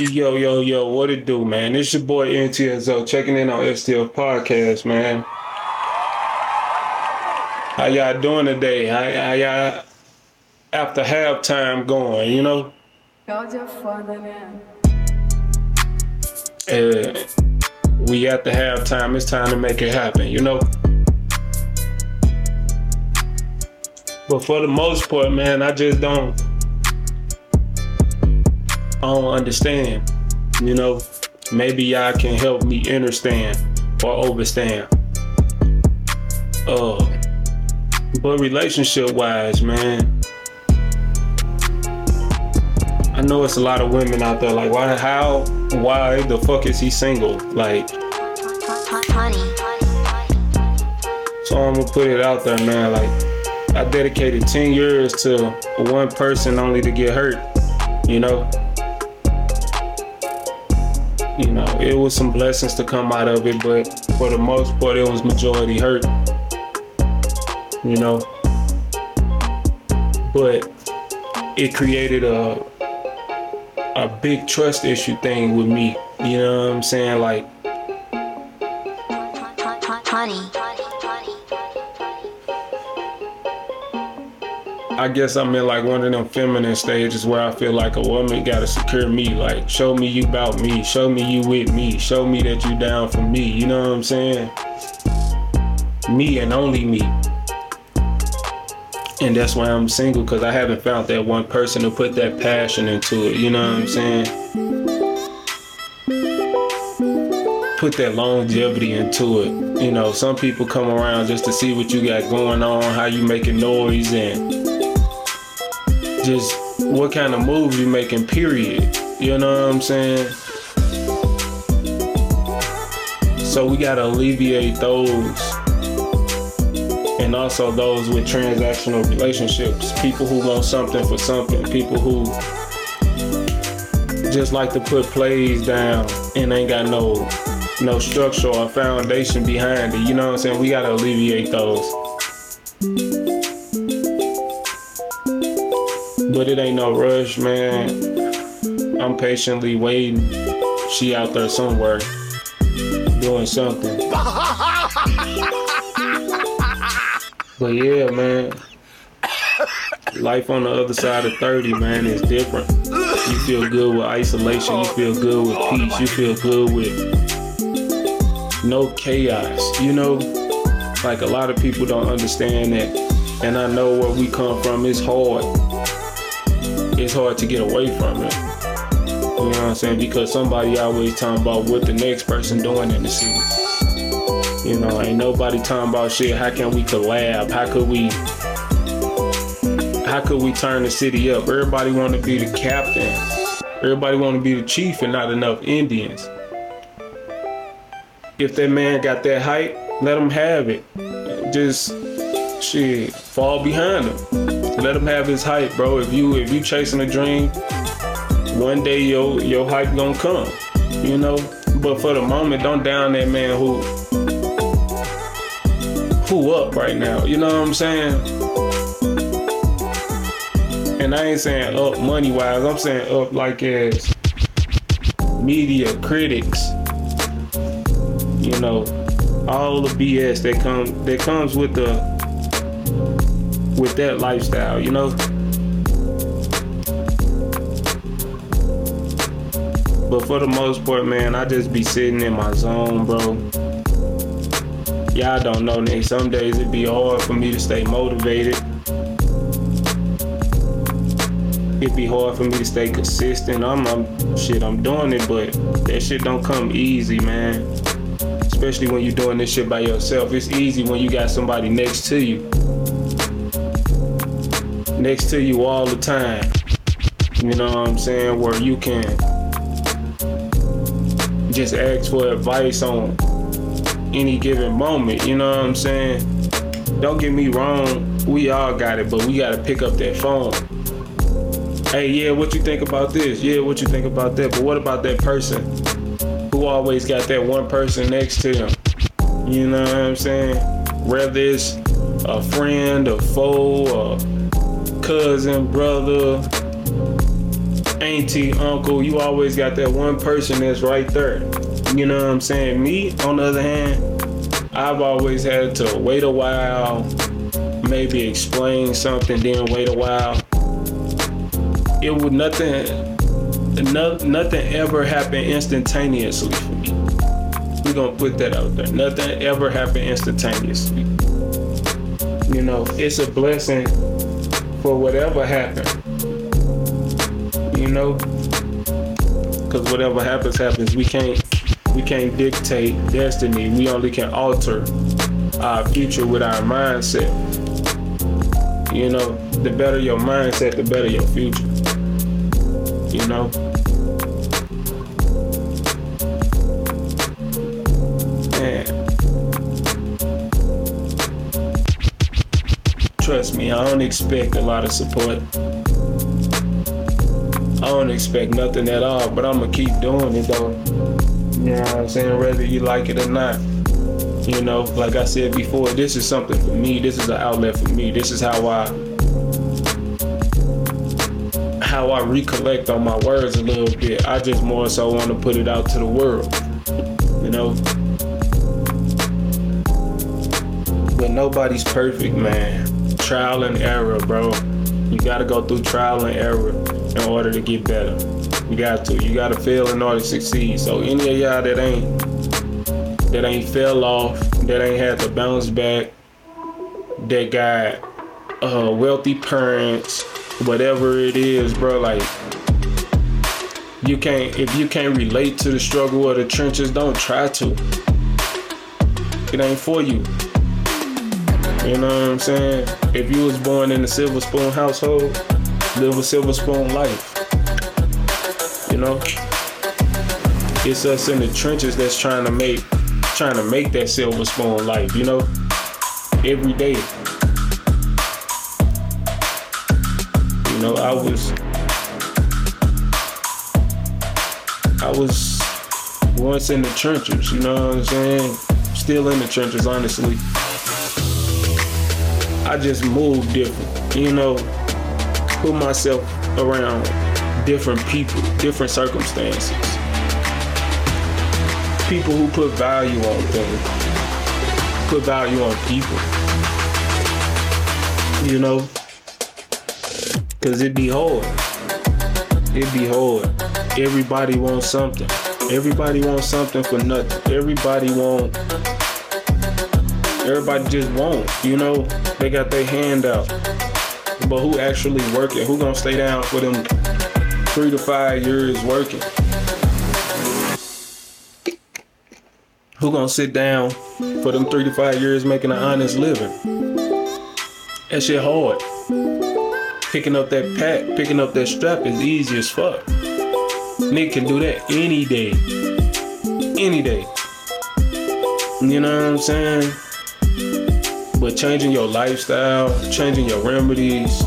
Yo, yo, yo, what it do, man? It's your boy NTSO checking in on STF Podcast, man. How y'all doing today? How, how y'all after halftime going, you know? Jag är foda, né? Uh, we at the halftime, it's time to make it happen, you know? But for the most part, man, I just don't I don't understand. You know, maybe y'all can help me understand or overstand. Uh but relationship wise, man. I know it's a lot of women out there like why how why the fuck is he single? Like so I'm gonna put it out there, man. Like I dedicated 10 years to one person only to get hurt, you know? You know, it was some blessings to come out of it, but for the most part, it was majority hurt. You know? But it created a a big trust issue thing with me. You know what I'm saying? Like Honey. I guess I'm in like one of them feminine stages where I feel like a woman gotta secure me. Like, show me you about me. Show me you with me. Show me that you down for me. You know what I'm saying? Me and only me. And that's why I'm single, because I haven't found that one person to put that passion into it. You know what I'm saying? Put that longevity into it. You know, some people come around just to see what you got going on, how you making noise, and just what kind of moves you making, period. You know what I'm saying? So we gotta alleviate those. And also those with transactional relationships. People who want something for something. People who just like to put plays down and ain't got no no structure or foundation behind it. You know what I'm saying? We gotta alleviate those. But it ain't no rush, man. I'm patiently waiting. She out there somewhere doing something. But yeah, man. Life on the other side of 30, man, is different. You feel good with isolation. You feel good with peace. You feel good with no chaos. You know, like a lot of people don't understand that. And I know where we come from. It's hard. It's hard to get away from it. You know what I'm saying? Because somebody always talking about what the next person doing in the city. You know, ain't nobody talking about shit. How can we collab? How could we? How could we turn the city up? Everybody want to be the captain. Everybody want to be the chief, and not enough Indians. If that man got that height, let him have it. Just shit, fall behind him. Let him have his hype, bro. If you if you chasing a dream, one day your your hype gonna come. You know. But for the moment, don't down that man who who up right now. You know what I'm saying? And I ain't saying up money wise. I'm saying up like as media critics. You know, all the BS that come that comes with the with that lifestyle. You know. But for the most part, man, I just be sitting in my zone, bro. Y'all don't know, Nick. Some days it be hard for me to stay motivated. It be hard for me to stay consistent. I'm, I'm shit, I'm doing it, but that shit don't come easy, man. Especially when you're doing this shit by yourself. It's easy when you got somebody next to you. Next to you all the time. You know what I'm saying? Where you can just ask for advice on any given moment. You know what I'm saying? Don't get me wrong, we all got it, but we gotta pick up that phone. Hey, yeah, what you think about this? Yeah, what you think about that? But what about that person who always got that one person next to him? You know what I'm saying? Whether it's a friend, a foe, a cousin, brother, auntie, uncle, you always got that one person that's right there. You know what I'm saying? Me, on the other hand, I've always had to wait a while, maybe explain something, then wait a while. It would nothing, no, nothing ever happen instantaneously for me. We're gonna put that out there. Nothing ever happened instantaneously. You know, it's a blessing for whatever happened. You know, because whatever happens, happens. We can't, we can't dictate destiny. We only can alter our future with our mindset. You know, the better your mindset, the better your future. You know. Man. Trust me, I don't expect a lot of support. I don't expect nothing at all, but I'm gonna keep doing it though. You know what I'm saying? Whether you like it or not. You know, like I said before, this is something for me. This is an outlet for me. This is how I how I recollect on my words a little bit. I just more so want to put it out to the world. You know? But nobody's perfect, man. Trial and error, bro. You gotta go through trial and error in order to get better. You got to. You gotta fail in order to succeed. So any of y'all that ain't that ain't fell off, that ain't had to bounce back, that got uh, wealthy parents, whatever it is, bro, like you can't if you can't relate to the struggle of the trenches, don't try to. It ain't for you. You know what I'm saying? If you was born in a silver spoon household, live a silver spoon life. You know? It's us in the trenches that's trying to make trying to make that silver spoon life, you know? Every day. You know, I was I was once in the trenches, you know what I'm saying? Still in the trenches, honestly. I just moved different, you know, put myself around different people, different circumstances. People who put value on things, put value on people. You know, cause it be hard. It be hard. Everybody wants something. Everybody wants something for nothing. Everybody want. Everybody just won't. You know, they got their hand out. But who actually working? Who gonna stay down for them three to five years working? Who gonna sit down for them three to five years making an honest living? That shit hard. Picking up that pack, picking up that strap is easy as fuck. Nick can do that any day. Any day. You know what I'm saying? But changing your lifestyle, changing your remedies,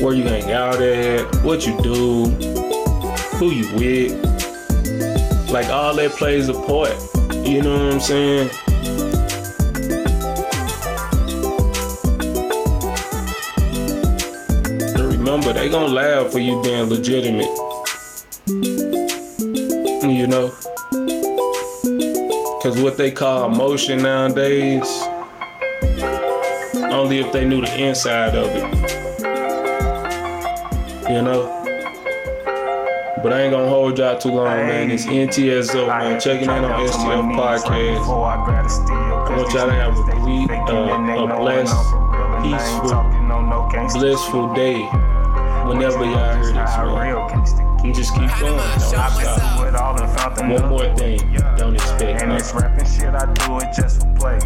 where you hang out at, what you do, who you with, like all that plays a part. You know what I'm saying? Remember, they gonna laugh for you being legitimate. You know? Cause what they call emotion nowadays, only if they knew the inside of it. You know? But I ain't gonna hold y'all too long, man. It's NTSO, man. Checking in on STF Podcast. I want y'all to have a, ble- uh, a blessed, peaceful, blissful day whenever y'all hear this, man. You just keep going. Don't stop. One more thing. Don't expect And this nothing. rapping shit, I do it just for play.